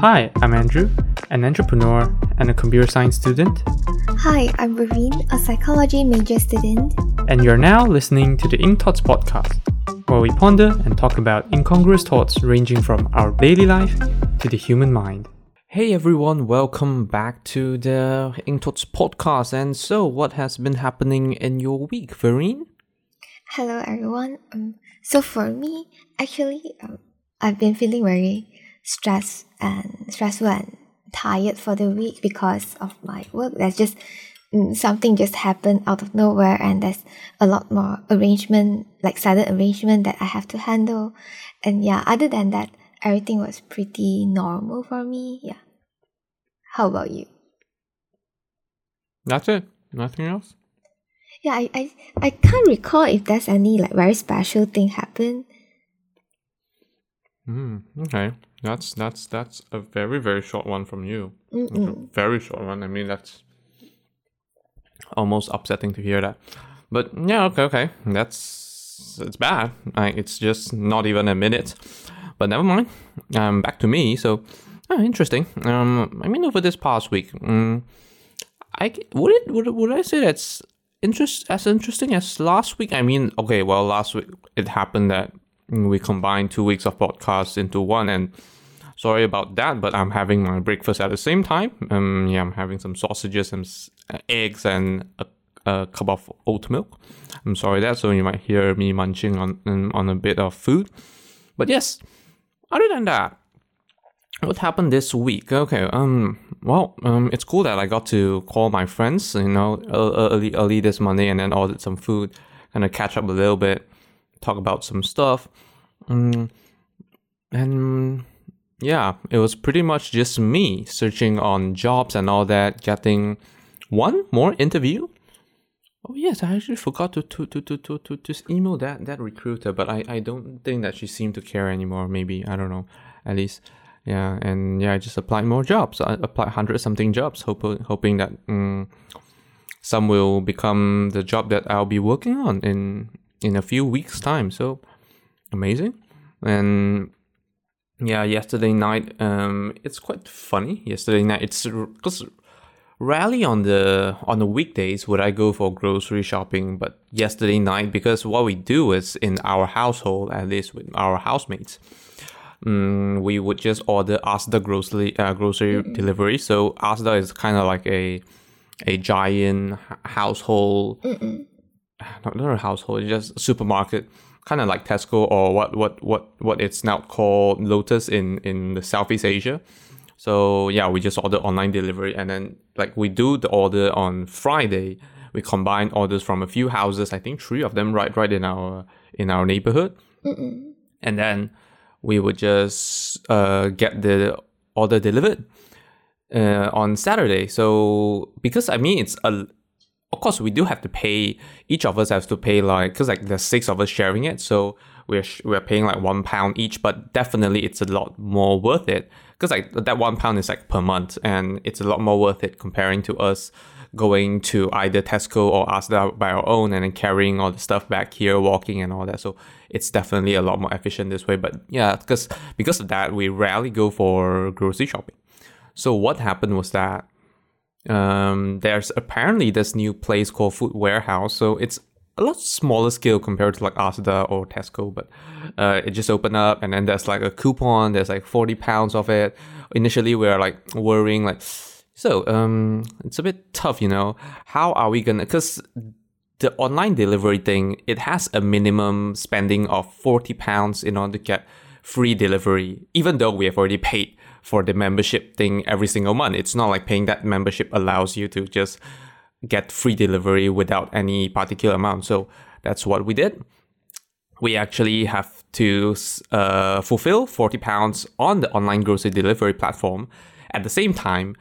Hi, I'm Andrew, an entrepreneur and a computer science student, Hi, I'm Raveen, a psychology major student. and you're now listening to the Ink Thoughts podcast, where we ponder and talk about incongruous thoughts ranging from our daily life to the human mind. Hey everyone, welcome back to the Inktots podcast. And so, what has been happening in your week, Vereen? Hello, everyone. Um, so for me, actually, um, I've been feeling very stressed and stressful and tired for the week because of my work. There's just mm, something just happened out of nowhere, and there's a lot more arrangement, like sudden arrangement that I have to handle. And yeah, other than that, everything was pretty normal for me. Yeah. How about you? That's it. Nothing else? Yeah, I, I, I can't recall if there's any like very special thing happen. Hmm. Okay. That's that's that's a very very short one from you. Very short one. I mean, that's almost upsetting to hear that. But yeah, okay, okay. That's it's bad. I, it's just not even a minute. But never mind. Um, back to me. So, oh, interesting. Um, I mean, over this past week, um, I would it would would I say that's interest as interesting as last week? I mean, okay, well, last week it happened that we combined two weeks of podcasts into one, and sorry about that, but I'm having my breakfast at the same time. Um, yeah, I'm having some sausages and uh, eggs and a, a cup of oat milk. I'm sorry that, so you might hear me munching on on on a bit of food. But yes, other than that, what happened this week? Okay, um, well, um, it's cool that I got to call my friends, you know, ear- early early this Monday, and then ordered some food, kind of catch up a little bit, talk about some stuff, um, and yeah, it was pretty much just me searching on jobs and all that, getting one more interview. Oh yes, I actually forgot to to to to to, to just email that that recruiter, but I I don't think that she seemed to care anymore. Maybe I don't know. At least, yeah, and yeah, I just applied more jobs. I applied hundred something jobs, hoping hoping that um, some will become the job that I'll be working on in in a few weeks' time. So amazing, and yeah, yesterday night, um, it's quite funny. Yesterday night, it's because rarely on the on the weekdays would I go for grocery shopping, but yesterday night because what we do is in our household, at least with our housemates, um, we would just order Asda grocery uh, grocery delivery. So Asda is kind of like a a giant household not, not a household, it's just a supermarket, kind of like Tesco or what what what what it's now called Lotus in in the Southeast Asia. So yeah, we just order online delivery, and then like we do the order on Friday. We combine orders from a few houses, I think three of them, right right in our in our neighborhood, and then we would just uh, get the order delivered uh, on Saturday. So because I mean it's a of course we do have to pay each of us has to pay like because like there's six of us sharing it so we're we're paying like one pound each but definitely it's a lot more worth it. Because like that one pound is like per month and it's a lot more worth it comparing to us going to either Tesco or Asda by our own and then carrying all the stuff back here walking and all that. So it's definitely a lot more efficient this way but yeah because because of that we rarely go for grocery shopping. So what happened was that um, there's apparently this new place called Food Warehouse. So it's a lot smaller scale compared to like Asda or Tesco, but uh, it just opened up and then there's like a coupon. There's like 40 pounds of it. Initially, we are like worrying like, so um, it's a bit tough, you know. How are we gonna? Because the online delivery thing, it has a minimum spending of 40 pounds in order to get free delivery, even though we have already paid for the membership thing every single month. It's not like paying that membership allows you to just get free delivery without any particular amount. So that's what we did. We actually have to uh, fulfill 40 pounds on the online grocery delivery platform. At the same time,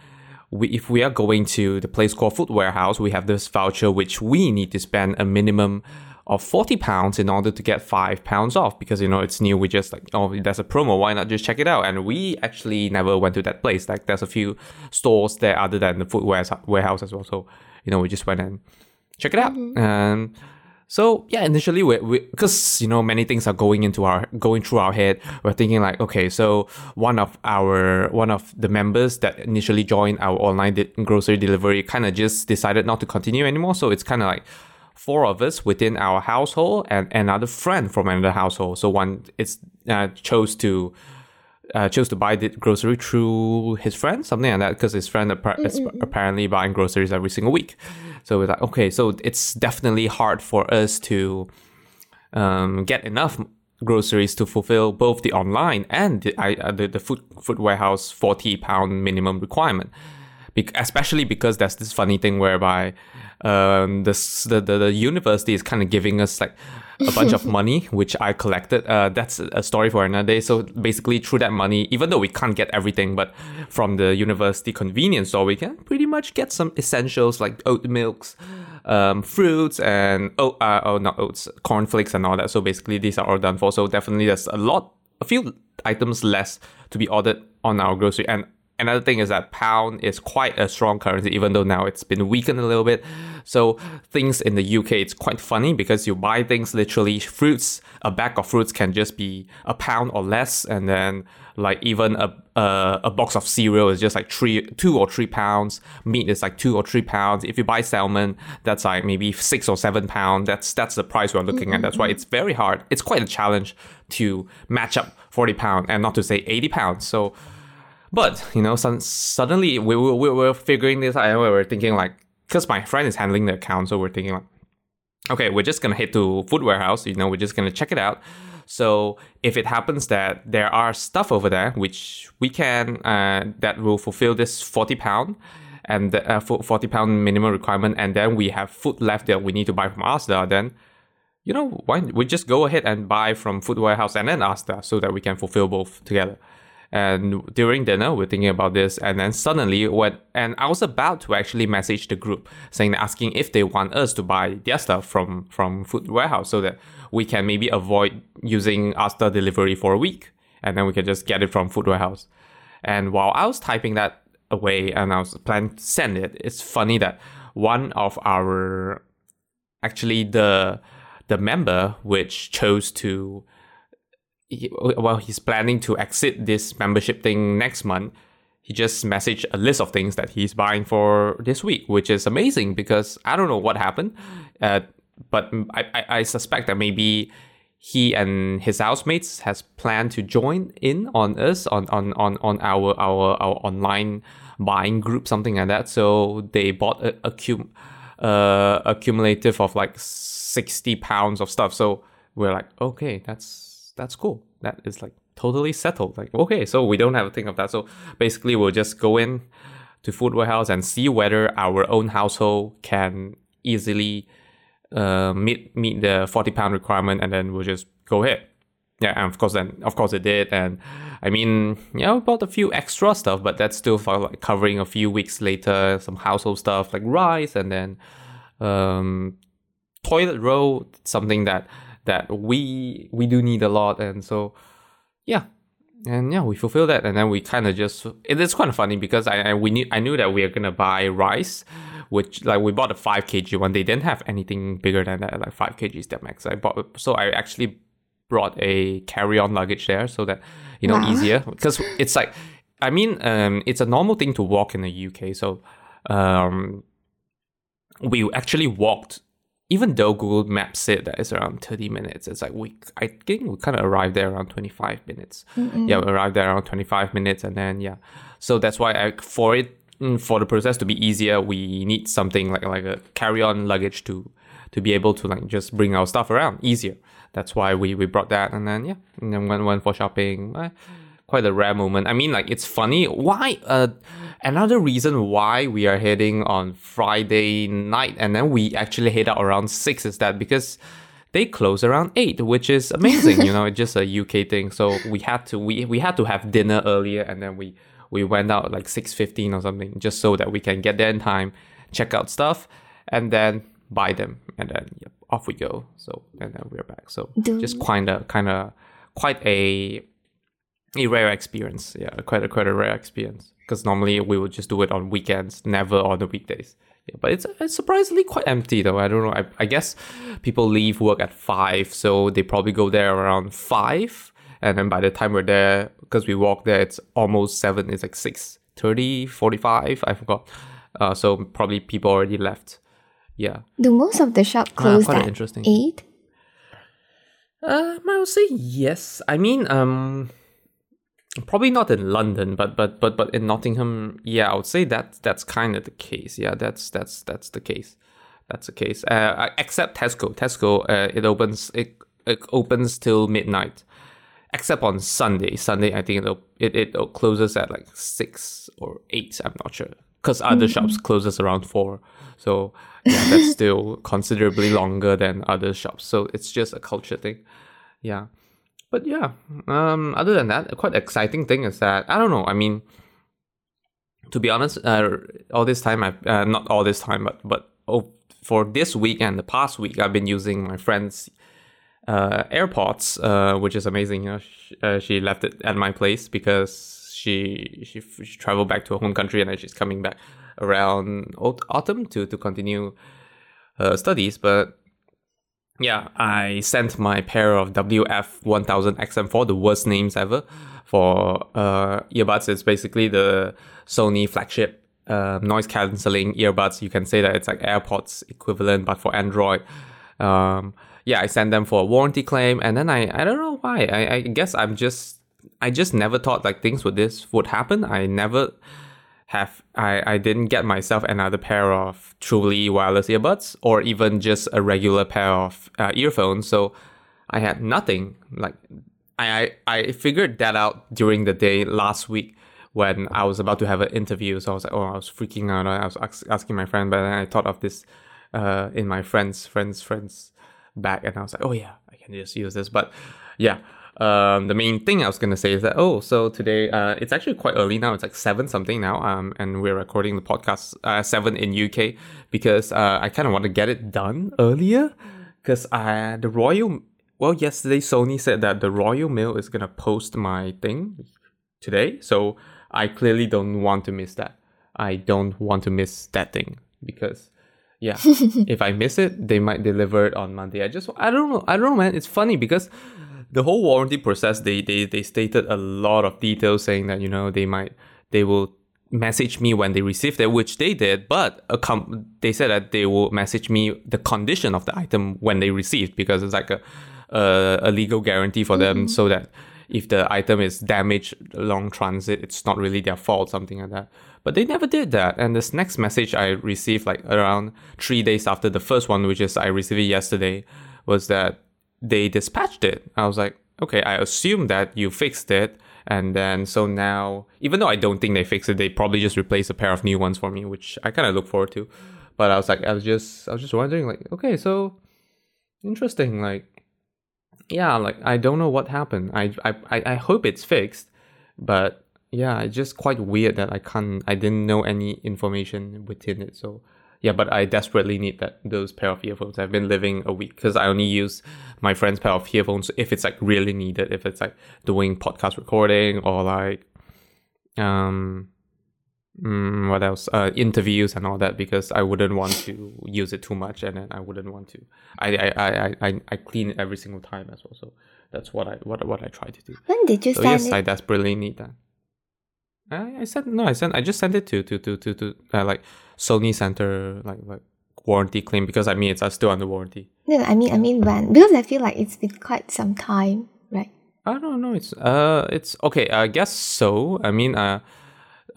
we, if we are going to the place called Food Warehouse, we have this voucher which we need to spend a minimum of 40 pounds in order to get 5 pounds off because you know it's new we just like oh there's a promo why not just check it out? And we actually never went to that place. Like there's a few stores there other than the food warehouse as well. So you know we just went and check it out. Mm-hmm. And So yeah, initially we because you know many things are going into our going through our head. We're thinking like, okay, so one of our one of the members that initially joined our online di- grocery delivery kind of just decided not to continue anymore. So it's kind of like four of us within our household and another friend from another household. So one is uh, chose to uh, chose to buy the grocery through his friend, something like that, because his friend appa- is apparently buying groceries every single week. So we're like, okay, so it's definitely hard for us to um, get enough groceries to fulfill both the online and the, I, uh, the, the food, food warehouse 40 pound minimum requirement. Be- especially because there's this funny thing whereby um, this, the, the, the university is kind of giving us like a bunch of money, which I collected. Uh, that's a story for another day. So basically, through that money, even though we can't get everything, but from the university convenience store, we can pretty much get some essentials like oat milks, um, fruits, and oh, uh, oh, not oats, cornflakes, and all that. So basically, these are all done for. So definitely, there's a lot, a few items less to be ordered on our grocery. And another thing is that pound is quite a strong currency, even though now it's been weakened a little bit. So things in the UK, it's quite funny because you buy things literally fruits. A bag of fruits can just be a pound or less, and then like even a a, a box of cereal is just like three, two or three pounds. Meat is like two or three pounds. If you buy salmon, that's like maybe six or seven pounds. That's that's the price we're looking at. That's why it's very hard. It's quite a challenge to match up forty pound and not to say eighty pounds. So. But you know, suddenly we were, we were figuring this out. and We were thinking like, because my friend is handling the account, so we're thinking like, okay, we're just gonna head to food warehouse. You know, we're just gonna check it out. So if it happens that there are stuff over there which we can uh, that will fulfill this forty pound and the, uh, forty pound minimum requirement, and then we have food left that we need to buy from Asda, then you know why we just go ahead and buy from food warehouse and then Asda so that we can fulfill both together. And during dinner, we're thinking about this, and then suddenly, when and I was about to actually message the group saying, asking if they want us to buy their stuff from from Food Warehouse, so that we can maybe avoid using Asda delivery for a week, and then we can just get it from Food Warehouse. And while I was typing that away, and I was planning to send it, it's funny that one of our actually the the member which chose to he, well, he's planning to exit this membership thing next month. He just messaged a list of things that he's buying for this week, which is amazing because I don't know what happened, uh, but I, I, I suspect that maybe he and his housemates has planned to join in on us on on on, on our our our online buying group, something like that. So they bought a, a cum, uh, a cumulative of like sixty pounds of stuff. So we're like, okay, that's that's cool. That is like totally settled. Like, okay, so we don't have a thing of that. So basically, we'll just go in to food warehouse and see whether our own household can easily uh, meet meet the forty pound requirement, and then we'll just go ahead. Yeah, and of course, then of course it did. And I mean, yeah, we bought a few extra stuff, but that's still for like covering a few weeks later. Some household stuff like rice, and then um, toilet roll, something that that we we do need a lot. And so yeah. And yeah we fulfill that. And then we kind of just it is kind of funny because I, I we knew I knew that we are gonna buy rice which like we bought a 5 kg one. They didn't have anything bigger than that like 5 kgs that max. I bought so I actually brought a carry-on luggage there so that you know Wow. easier. Because it's like I mean um it's a normal thing to walk in the UK so um we actually walked even though Google Maps said that it's around 30 minutes, it's like we, I think we kind of arrived there around 25 minutes. Yeah, we arrived there around 25 minutes, and then yeah, so that's why I, for it, mm, for the process to be easier, we need something like like a carry-on luggage to to be able to like just bring our stuff around easier. That's why we we brought that, and then yeah, and then went went for shopping. Eh, quite a rare moment. I mean, like it's funny. Why? Uh, another reason why we are heading on Friday night, and then we actually head out around six is that because they close around eight, which is amazing. you know, it's just a UK thing. So we had to we we had to have dinner earlier, and then we we went out like six fifteen or something, just so that we can get there in time, check out stuff, and then buy them, and then yep, off we go. So and then we're back. So just kind of kind of quite a a rare experience. Yeah, quite a quite a rare experience. Because normally we would just do it on weekends, never on the weekdays. Yeah, but it's it's surprisingly quite empty though. I don't know. I, I guess people leave work at five, so they probably go there around five, and then by the time we're there, because we walk there, it's almost seven. It's like six 30, 45, I forgot. Uh, so probably people already left. Yeah. Do most of the shop close quite at interesting. eight? Uh, I would say yes. I mean, um, probably not in London, but but but but in Nottingham, yeah, I would say that that's kind of the case. Yeah, that's that's that's the case. That's the case. Uh, except Tesco. Tesco, uh, it opens it it opens till midnight, except on Sunday. Sunday, I think it it, it closes at like six or eight. I'm not sure because other shops closes around four. So yeah, that's still considerably longer than other shops. So it's just a culture thing. Yeah. But yeah, um, other than that, a quite exciting thing is that I don't know. I mean, to be honest, uh, all this time I uh, not all this time, but but oh, for this week and the past week, I've been using my friend's uh, AirPods, uh, which is amazing. You know, she, uh, she left it at my place because she, she she traveled back to her home country and then she's coming back around autumn to to continue her studies. But yeah, I sent my pair of WF1000XM4, the worst names ever, for uh, earbuds. It's basically the Sony flagship uh, noise cancelling earbuds. You can say that it's like AirPods equivalent, but for Android. Um, yeah, I sent them for a warranty claim, and then I I don't know why. I, I guess I'm just I just never thought like things would this would happen. I never have I, I didn't get myself another pair of truly wireless earbuds or even just a regular pair of uh, earphones. So I had nothing. Like I, I figured that out during the day last week when I was about to have an interview. So I was like, oh, I was freaking out. I was ask, asking my friend, but then I thought of this uh, in my friends, friends, friends bag, and I was like, oh yeah, I can just use this. But yeah, um, the main thing I was gonna say is that oh, so today uh, it's actually quite early now. It's like seven something now, um, and we're recording the podcast uh, seven in UK because uh, I kind of want to get it done earlier because uh, the Royal well yesterday Sony said that the Royal Mail is gonna post my thing today, so I clearly don't want to miss that. I don't want to miss that thing because yeah, if I miss it, they might deliver it on Monday. I just I don't know. I don't know, man. It's funny because the whole warranty process they, they they stated a lot of details saying that you know they might they will message me when they received it which they did but a com- they said that they will message me the condition of the item when they received because it's like a a, a legal guarantee for them mm-hmm. so that if the item is damaged along transit it's not really their fault something like that. But they never did that. And this next message i received like around three days after the first one which is i received it yesterday was that they dispatched it. I was like, okay, I assume that you fixed it. And then, so now, even though I don't think they fixed it, they probably just replaced a pair of new ones for me, which I kind of look forward to. But I was like, I was just, I was just wondering, like, okay, so interesting. Like, yeah, like I don't know what happened. I, I, I hope it's fixed, but yeah, it's just quite weird that I can't, I didn't know any information within it. So yeah, but I desperately need that those pair of earphones. I've been living a week because I only use my friend's pair of earphones if it's like really needed. If it's like doing podcast recording or like um mm, what else uh, interviews and all that because I wouldn't want to use it too much and then I wouldn't want to. I I, I, I, I clean it every single time as well. So that's what I what what I try to do. When did you So yes, it? I desperately need that. I, I sent no, I sent I just sent it to to to to, to uh, like Sony Center like like warranty claim because I mean it's uh, still under warranty. No, I mean, I mean when because I feel like it's been quite some time, right? I don't know. It's uh, it's okay. I guess so. I mean, uh,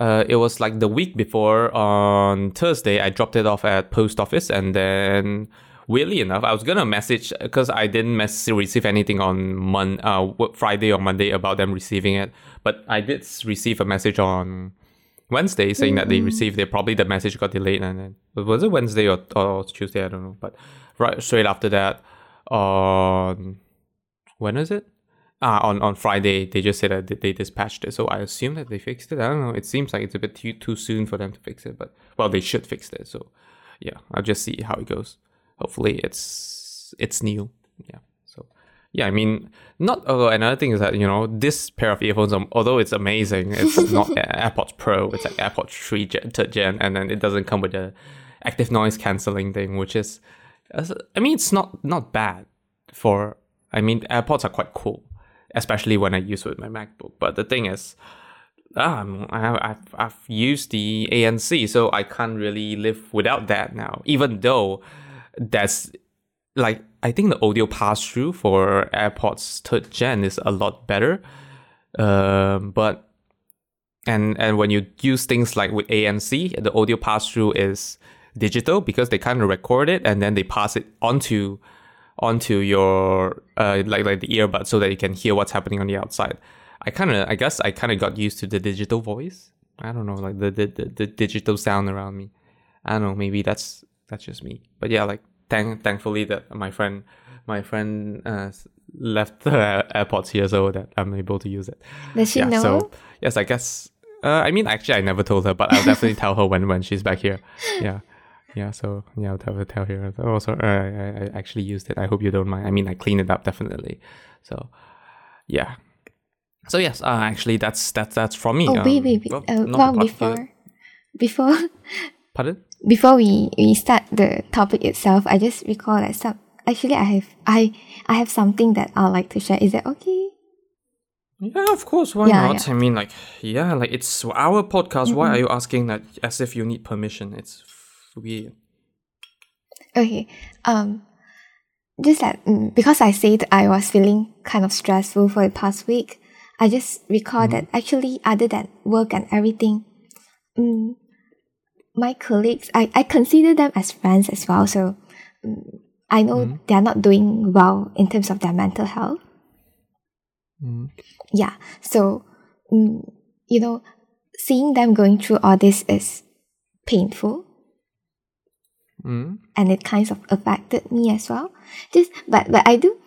uh, it was like the week before on Thursday. I dropped it off at post office, and then weirdly enough, I was gonna message because I didn't mess- receive anything on Mon uh Friday or Monday about them receiving it, but I did receive a message on Wednesday saying that they received it. Probably the message got delayed, and then was it Wednesday or, or Tuesday? I don't know. But right straight after that, on when is it? Ah, on, on Friday, they just said that they dispatched it. So I assume that they fixed it. I don't know. It seems like it's a bit too, too soon for them to fix it, but well, they should fix it. So yeah, I'll just see how it goes. Hopefully, it's it's new. Yeah. So yeah, I mean, not. Oh, another thing is that you know this pair of earphones, um, although it's amazing, it's not AirPods Pro. It's like AirPods three gen, third gen, and then it doesn't come with the active noise cancelling thing, which is, I mean, it's not not bad for. I mean, AirPods are quite cool, especially when I use it with my MacBook. But the thing is, um, I, I've I've used the ANC, so I can't really live without that now. Even though that's like I think the audio pass through for AirPods third gen is a lot better. Um, but and and when you use things like with ANC, the audio pass through is digital because they kind of record it and then they pass it onto onto your uh like like the earbud so that you can hear what's happening on the outside. I kind of I guess I kind of got used to the digital voice. I don't know like the, the the the digital sound around me. I don't know maybe that's that's just me. But yeah, like thank thankfully that my friend my friend uh, left the AirPods here so that I'm able to use it. Does she yeah, know? So yes, I guess. Uh, I mean, actually, I never told her, but I'll definitely tell her when when she's back here. Yeah, yeah. So yeah, I'll tell her tell her. Oh, sorry, uh, I, I actually used it. I hope you don't mind. I mean, I cleaned it up definitely. So yeah. So yes, uh, actually, that's that's that's from me. oh, um, wait, wait, wait. well, uh, well, before, here. before, Pardon? Before we, we start the topic itself, I just recall that some actually I have I I have something that I'd like to share. Is that okay? Yeah, of course. Why Yeah, not? I mean, like, yeah, like it's our podcast. Why are you asking that as if you need permission? It's weird. Okay. Um, just that mm, because I said I was feeling kind of stressful for the past week, I just recall that actually other than work and everything, mm, my colleagues I, I consider them as friends as well. So mm, I know they are not doing well in terms of their mental health. Mhm. Yeah. So mm, you know, seeing them going through all this is painful Mm. and it kind of affected me as well. Just but but I do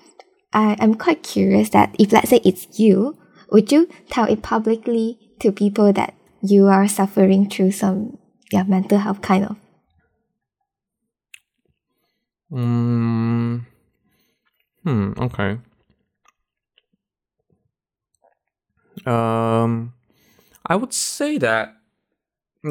I, I'm quite curious that if let's say it's you, would you tell it publicly to people that you are suffering through some yeah, mental health kind of Mm. Hmm. Okay. Um, I would say that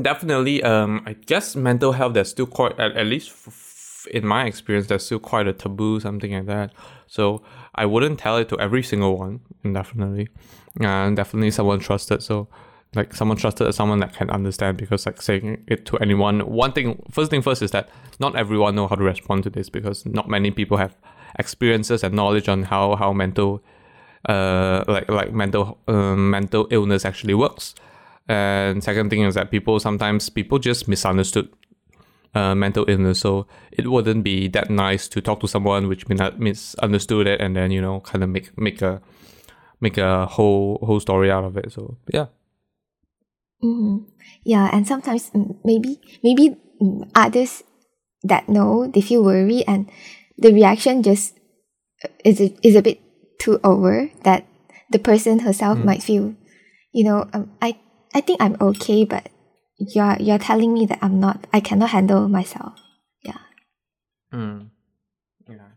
definitely. Um, I guess mental health. There's still quite, at, at least f- in my experience, there's still quite a taboo, something like that. So I wouldn't tell it to every single one. Definitely, and definitely someone trusted. So like someone trusted as someone that can understand because like saying it to anyone one thing first thing first is that not everyone know how to respond to this because not many people have experiences and knowledge on how how mental uh like like mental um, mental illness actually works. And second thing is that people sometimes people just misunderstood uh, mental illness. So it wouldn't be that nice to talk to someone which may not misunderstood it and then you know kind of make make a make a whole whole story out of it. So yeah Mm-hmm. Yeah, and sometimes mm, maybe maybe mm, others that know they feel worried and the reaction just uh, is a, is a bit too over that the person herself might feel, you know, um, I I think I'm okay, but you're you're telling me that I'm not. I cannot handle myself. Yeah. mm. yeah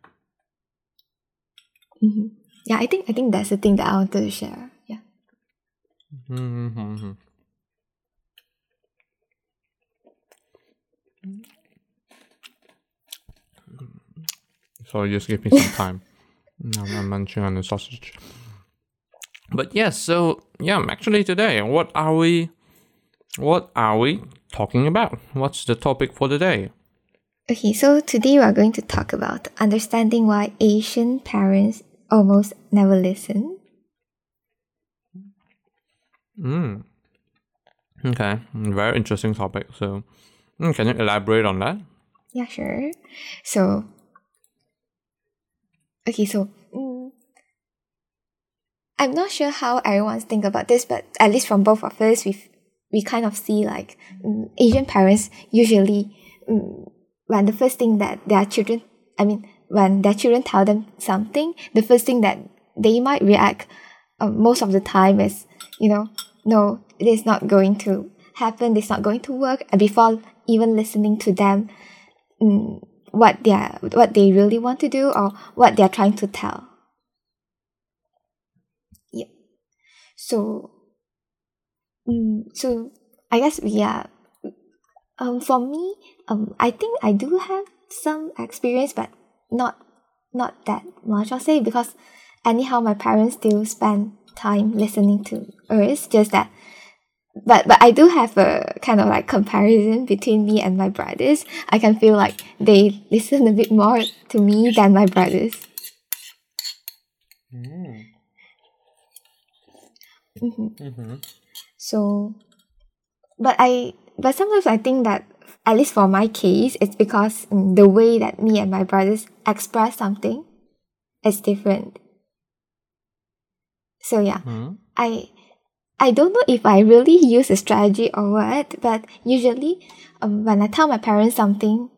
hmm Yeah, I think I think that's the thing that I wanted to share. Yeah. Mm-hmm. Sorry, just give me some time. I'm, I'm munching on the sausage. But yes, so yeah, actually today, what are we? What are we talking about? What's the topic for the day? Okay, so today we are going to talk about understanding why Asian parents almost never listen. Mm. Okay, very interesting topic. So, mm, can you elaborate on that? Yeah, sure. So, okay, so mm, I'm not sure how everyone's think about this, but at least from both of us, we we kind of see like mm, Asian parents usually mm, when the first thing that their children, I mean, when their children tell them something, the first thing that they might react um, most of the time is, you know, no, it is not going to happen. It's not going to work. And before even listening to them, mm, what they are, what they really want to do or what they are trying to tell. Yeah. So, mm, so I guess we are Um, for me, um, I think I do have some experience, but not not that much. I'll say because anyhow, my parents still spend time listening to us. Just that, but but I do have a kind of like comparison between me and my brothers. I can feel like they listen a bit more to me than my brothers. Mm. hmm Mm-hmm. So, but I but sometimes I think that at least for my case, it's because mm, the way that me and my brothers express something is different. So yeah, Mm-hmm. I I don't know if I really use a strategy or what, but usually um, when I tell my parents something,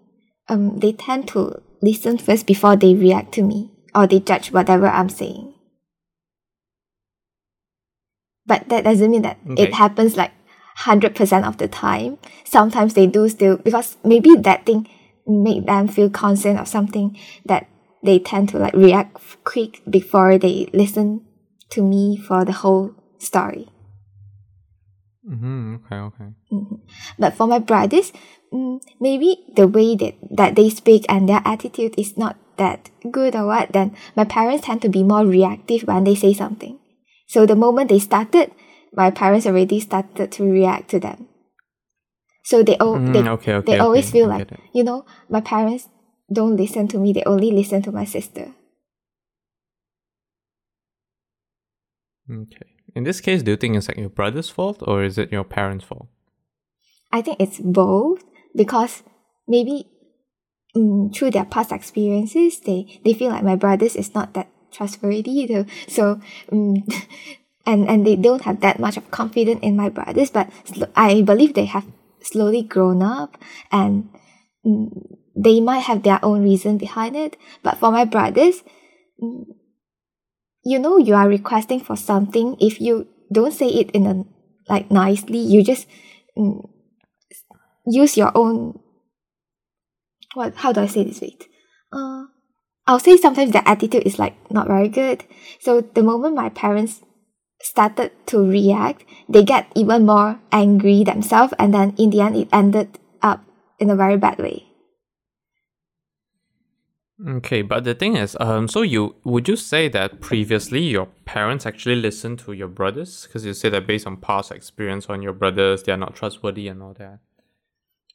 um, they tend to listen first before they react to me or they judge whatever I'm saying. But that doesn't mean that Okay. it happens like 100% of the time. Sometimes they do still, because maybe that thing make them feel concerned or something that they tend to like react quick before they listen to me for the whole story. Mm-hmm. Okay. Okay. Mhm. But for my brothers, mm, maybe the way that, that they speak and their attitude is not that good or what, then my parents tend to be more reactive when they say something. So the moment they started, my parents already started to react to them. So they all Mm, they, okay. Okay. they always okay, feel like you know my parents don't listen to me; they only listen to my sister. Okay. In this case, do you think it's like your brother's fault or is it your parents' fault? I think it's both because maybe mm, through their past experiences, they, they feel like my brothers is not that trustworthy. Though. So, mm, and, and they don't have that much of confidence in my brothers, but I believe they have slowly grown up and mm, they might have their own reason behind it. But for my brothers, you know, you are requesting for something. If you don't say it in a like nicely, you just mm, use your own what how do I say this wait? Uh I'll say sometimes their attitude is like not very good. So the moment my parents started to react, they get even more angry themselves and then in the end it ended up in a very bad way. Okay, but the thing is, um, so you would you say that previously your parents actually listened to your brothers? Because you say that based on past experience on your brothers, they are not trustworthy and all that.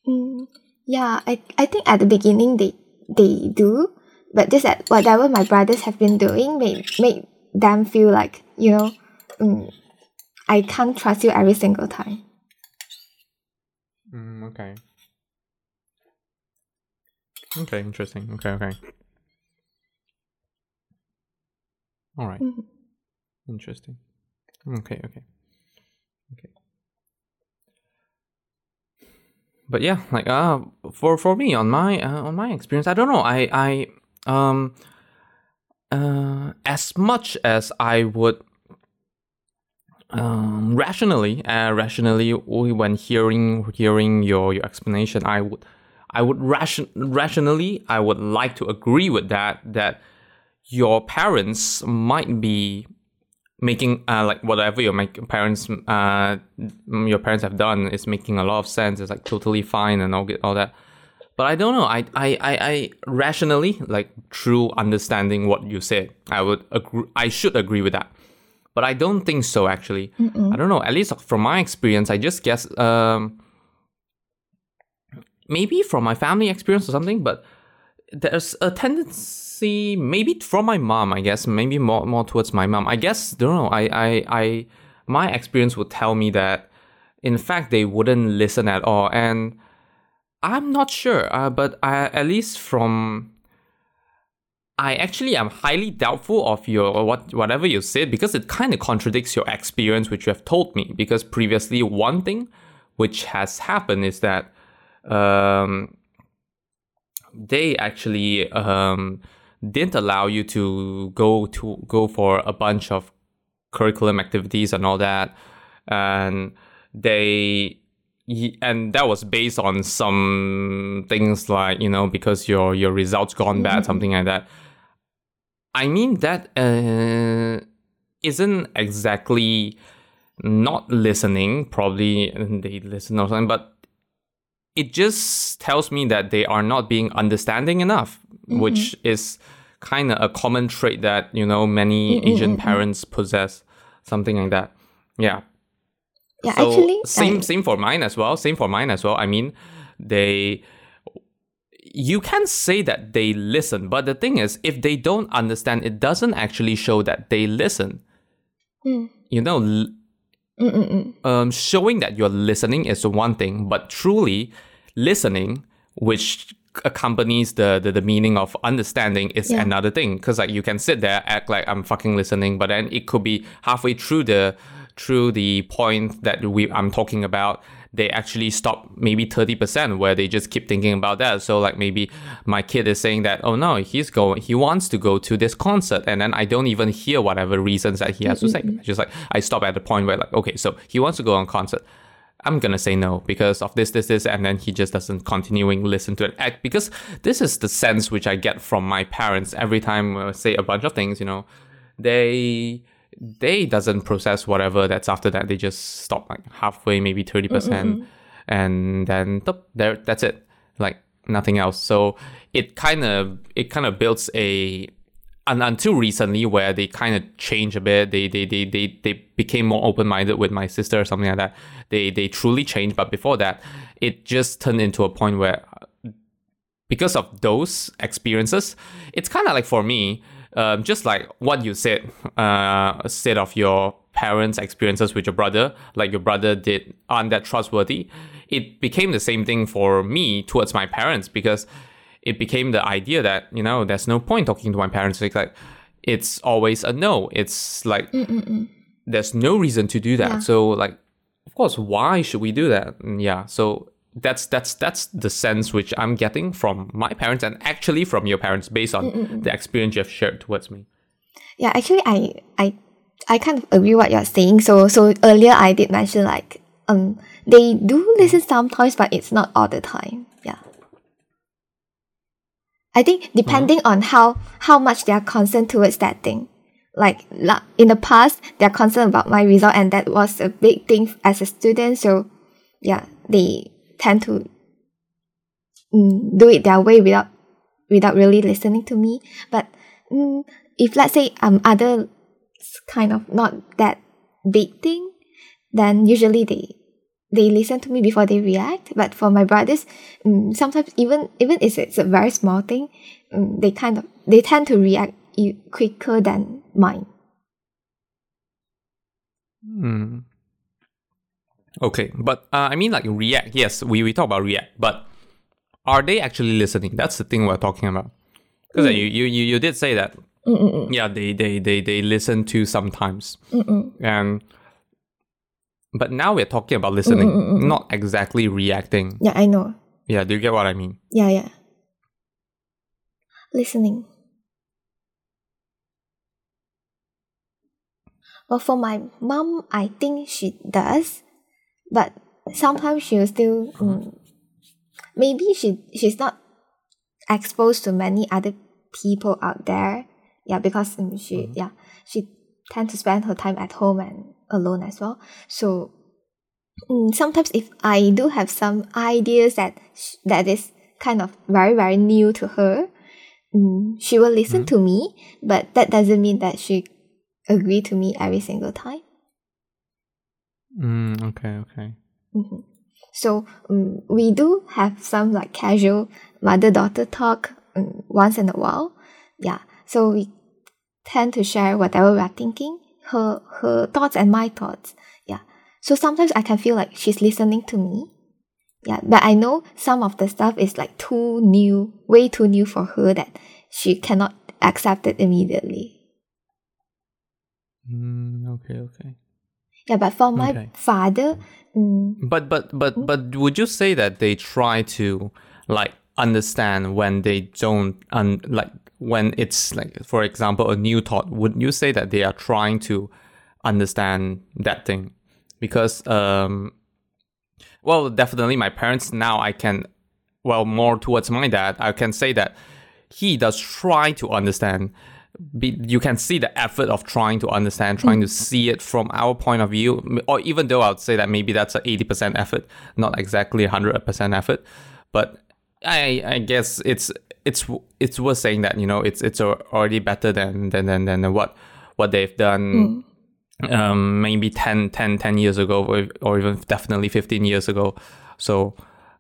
Mm, yeah, I, I think at the beginning they they do, but just that whatever my brothers have been doing made made them feel like you know, mm, I can't trust you every single time. Mm, okay. Okay, interesting. Okay, okay. All right. Mhm. Interesting. Okay, okay. Okay. But yeah, like uh for for me on my uh, on my experience, I don't know. I I um uh as much as I would um rationally uh rationally when hearing hearing your your explanation, I would I would ration rationally I would like to agree with that that your parents might be making uh, like whatever your make parents uh your parents have done is making a lot of sense. It's like totally fine and all get all that. But I don't know. I, I, I, I rationally like through understanding what you said, I would agree. I should agree with that. But I don't think so. Actually, I don't know. At least from my experience, I just guess um maybe from my family experience or something. But there's a tendency, maybe from my mom, I guess, maybe more more towards my mom. I guess don't know. I I I my experience would tell me that in fact they wouldn't listen at all, and I'm not sure. Uh, but I, at least from I actually am highly doubtful of your what whatever you said because it kind of contradicts your experience which you have told me. Because previously, one thing which has happened is that um, they actually um, didn't allow you to go to go for a bunch of curriculum activities and all that, and they and that was based on some things like you know because your your results gone bad something like that. I mean that uh, isn't exactly not listening. Probably they listen or something but it just tells me that they are not being understanding enough, mm-hmm. which is kind of a common trait that you know many mm-hmm, mm-hmm, Asian parents possess, something like that. Yeah. Yeah, So, actually, same I- same for mine as well. Same for mine as well. I mean, they you can say that they listen, but the thing is, if they don't understand, it doesn't actually show that they listen. Mm. You know, l- mm, mm, um, showing that you're listening is one thing, but truly listening, which accompanies the, the, the meaning of understanding is Yeah. another thing. Because like you can sit there act like i'm fucking listening but then it could be halfway through the through the point that we i'm talking about they actually stop maybe 30% where they just keep thinking about that. So like maybe my kid is saying that oh no he's going he wants to go to this concert and then i don't even hear whatever reasons that he has to say. Just like i stop at the point where like okay so he wants to go on concert I'm gonna say no because of this, this, this, and then he just doesn't continuing listen to it. Act because this is the sense which I get from my parents every time I say a bunch of things. You know, they they doesn't process whatever that's after that. They just stop like halfway, maybe thirty mm, mm, percent, mm. and then there that's it. Like nothing else. So it kind of it kind of builds a and until recently where they kind of changed a bit. They they, they, they they became more open-minded with my sister or something like that. They they truly changed but before that it just turned into a point where because of those experiences it's kind of like for me um, just like what you said uh, said of your parents experiences with your brother like your brother did aren't that trustworthy? It became the same thing for me towards my parents because it became the idea that you know there's no point talking to my parents it's like it's always a no it's like there's no reason to do that Yeah. so like of course why should we do that And yeah so that's that's that's the sense which i'm getting from my parents and actually from your parents based on the experience you've shared towards me Yeah, actually, I I I kind of agree what you're saying. So so earlier I did mention like um they do listen sometimes, but it's not all the time. Yeah. I think depending on how how much they are concerned towards that thing. Like in the past, they're concerned about my result, and that was a big thing as a student. So, yeah, they tend to mm, do it their way without without really listening to me. But mm, if let's say um other kind of not that big thing, then usually they they listen to me before they react. But for my brothers, mm, sometimes even even if it's a very small thing, mm, they kind of they tend to react quicker than mine. Hmm. Okay, but uh, I mean, like React. Yes, we, we talk about React, but are they actually listening? That's the thing we're talking about. Because you, you you you did say that. Yeah, they they they they listen to sometimes, and but now we're talking about mm, mm, listening, mm, not exactly reacting. Yeah, I know. Yeah, do you get what I mean? Yeah, yeah. Listening. Well, for my mom, I think she does, but sometimes she'll still. Mm, maybe she she's not exposed to many other people out there. Yeah, because mm, she mm-hmm. yeah she tend to spend her time at home and alone as well. So mm, sometimes if I do have some ideas that sh- that is kind of very very new to her, mm, she will listen to me, but that doesn't mean that she agree to me every single time. Mm, okay, okay. Mhm. So um, we do have some like casual mother daughter talk um, once in a while. Yeah. So we tend to share whatever we are thinking, her her thoughts and my thoughts. Yeah. So sometimes I can feel like she's listening to me. Yeah, but I know some of the stuff is like too new, way too new for her that she cannot accept it immediately. Mm, okay, okay. Yeah, but for my Okay. father, mm, But but but but would you say that they try to like understand when they don't un, like when it's like for example a new thought? Wouldn't you say that they are trying to understand that thing? Because um, well, definitely my parents now I can well more towards my dad I can say that he does try to understand be, you can see the effort of trying to understand, trying to see it from our point of view, or even though I would say that maybe that's an 80% effort, not exactly 100% effort, but I I guess it's it's it's worth saying that you know it's it's already better than than than, than what what they've done mm. um, maybe 10, 10, 10 years ago or, or even definitely 15 years ago. So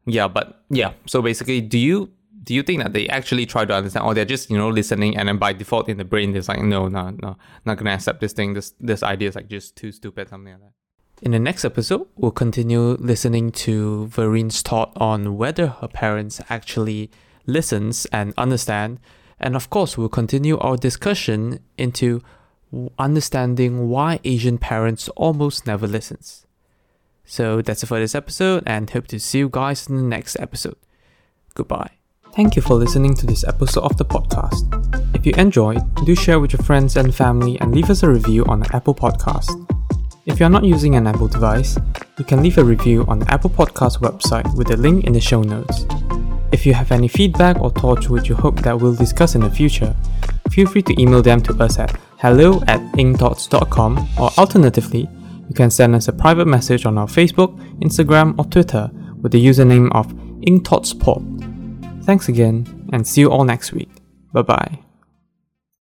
yeah but yeah. So basically do you do you think that they actually try to understand or they're just you know listening and then by default in the brain it's like no no no not gonna accept this thing this this idea is like just too stupid something like that in the next episode, we'll continue listening to Verine's thought on whether her parents actually listens and understand. And of course, we'll continue our discussion into understanding why Asian parents almost never listens. So that's it for this episode and hope to see you guys in the next episode. Goodbye. Thank you for listening to this episode of the podcast. If you enjoyed, do share with your friends and family and leave us a review on the Apple Podcast. If you are not using an Apple device, you can leave a review on the Apple Podcast website with a link in the show notes. If you have any feedback or thoughts which you hope that we'll discuss in the future, feel free to email them to us at hello at inkthoughts.com or alternatively, you can send us a private message on our Facebook, Instagram, or Twitter with the username of InkThoughtsPod. Thanks again, and see you all next week. Bye bye.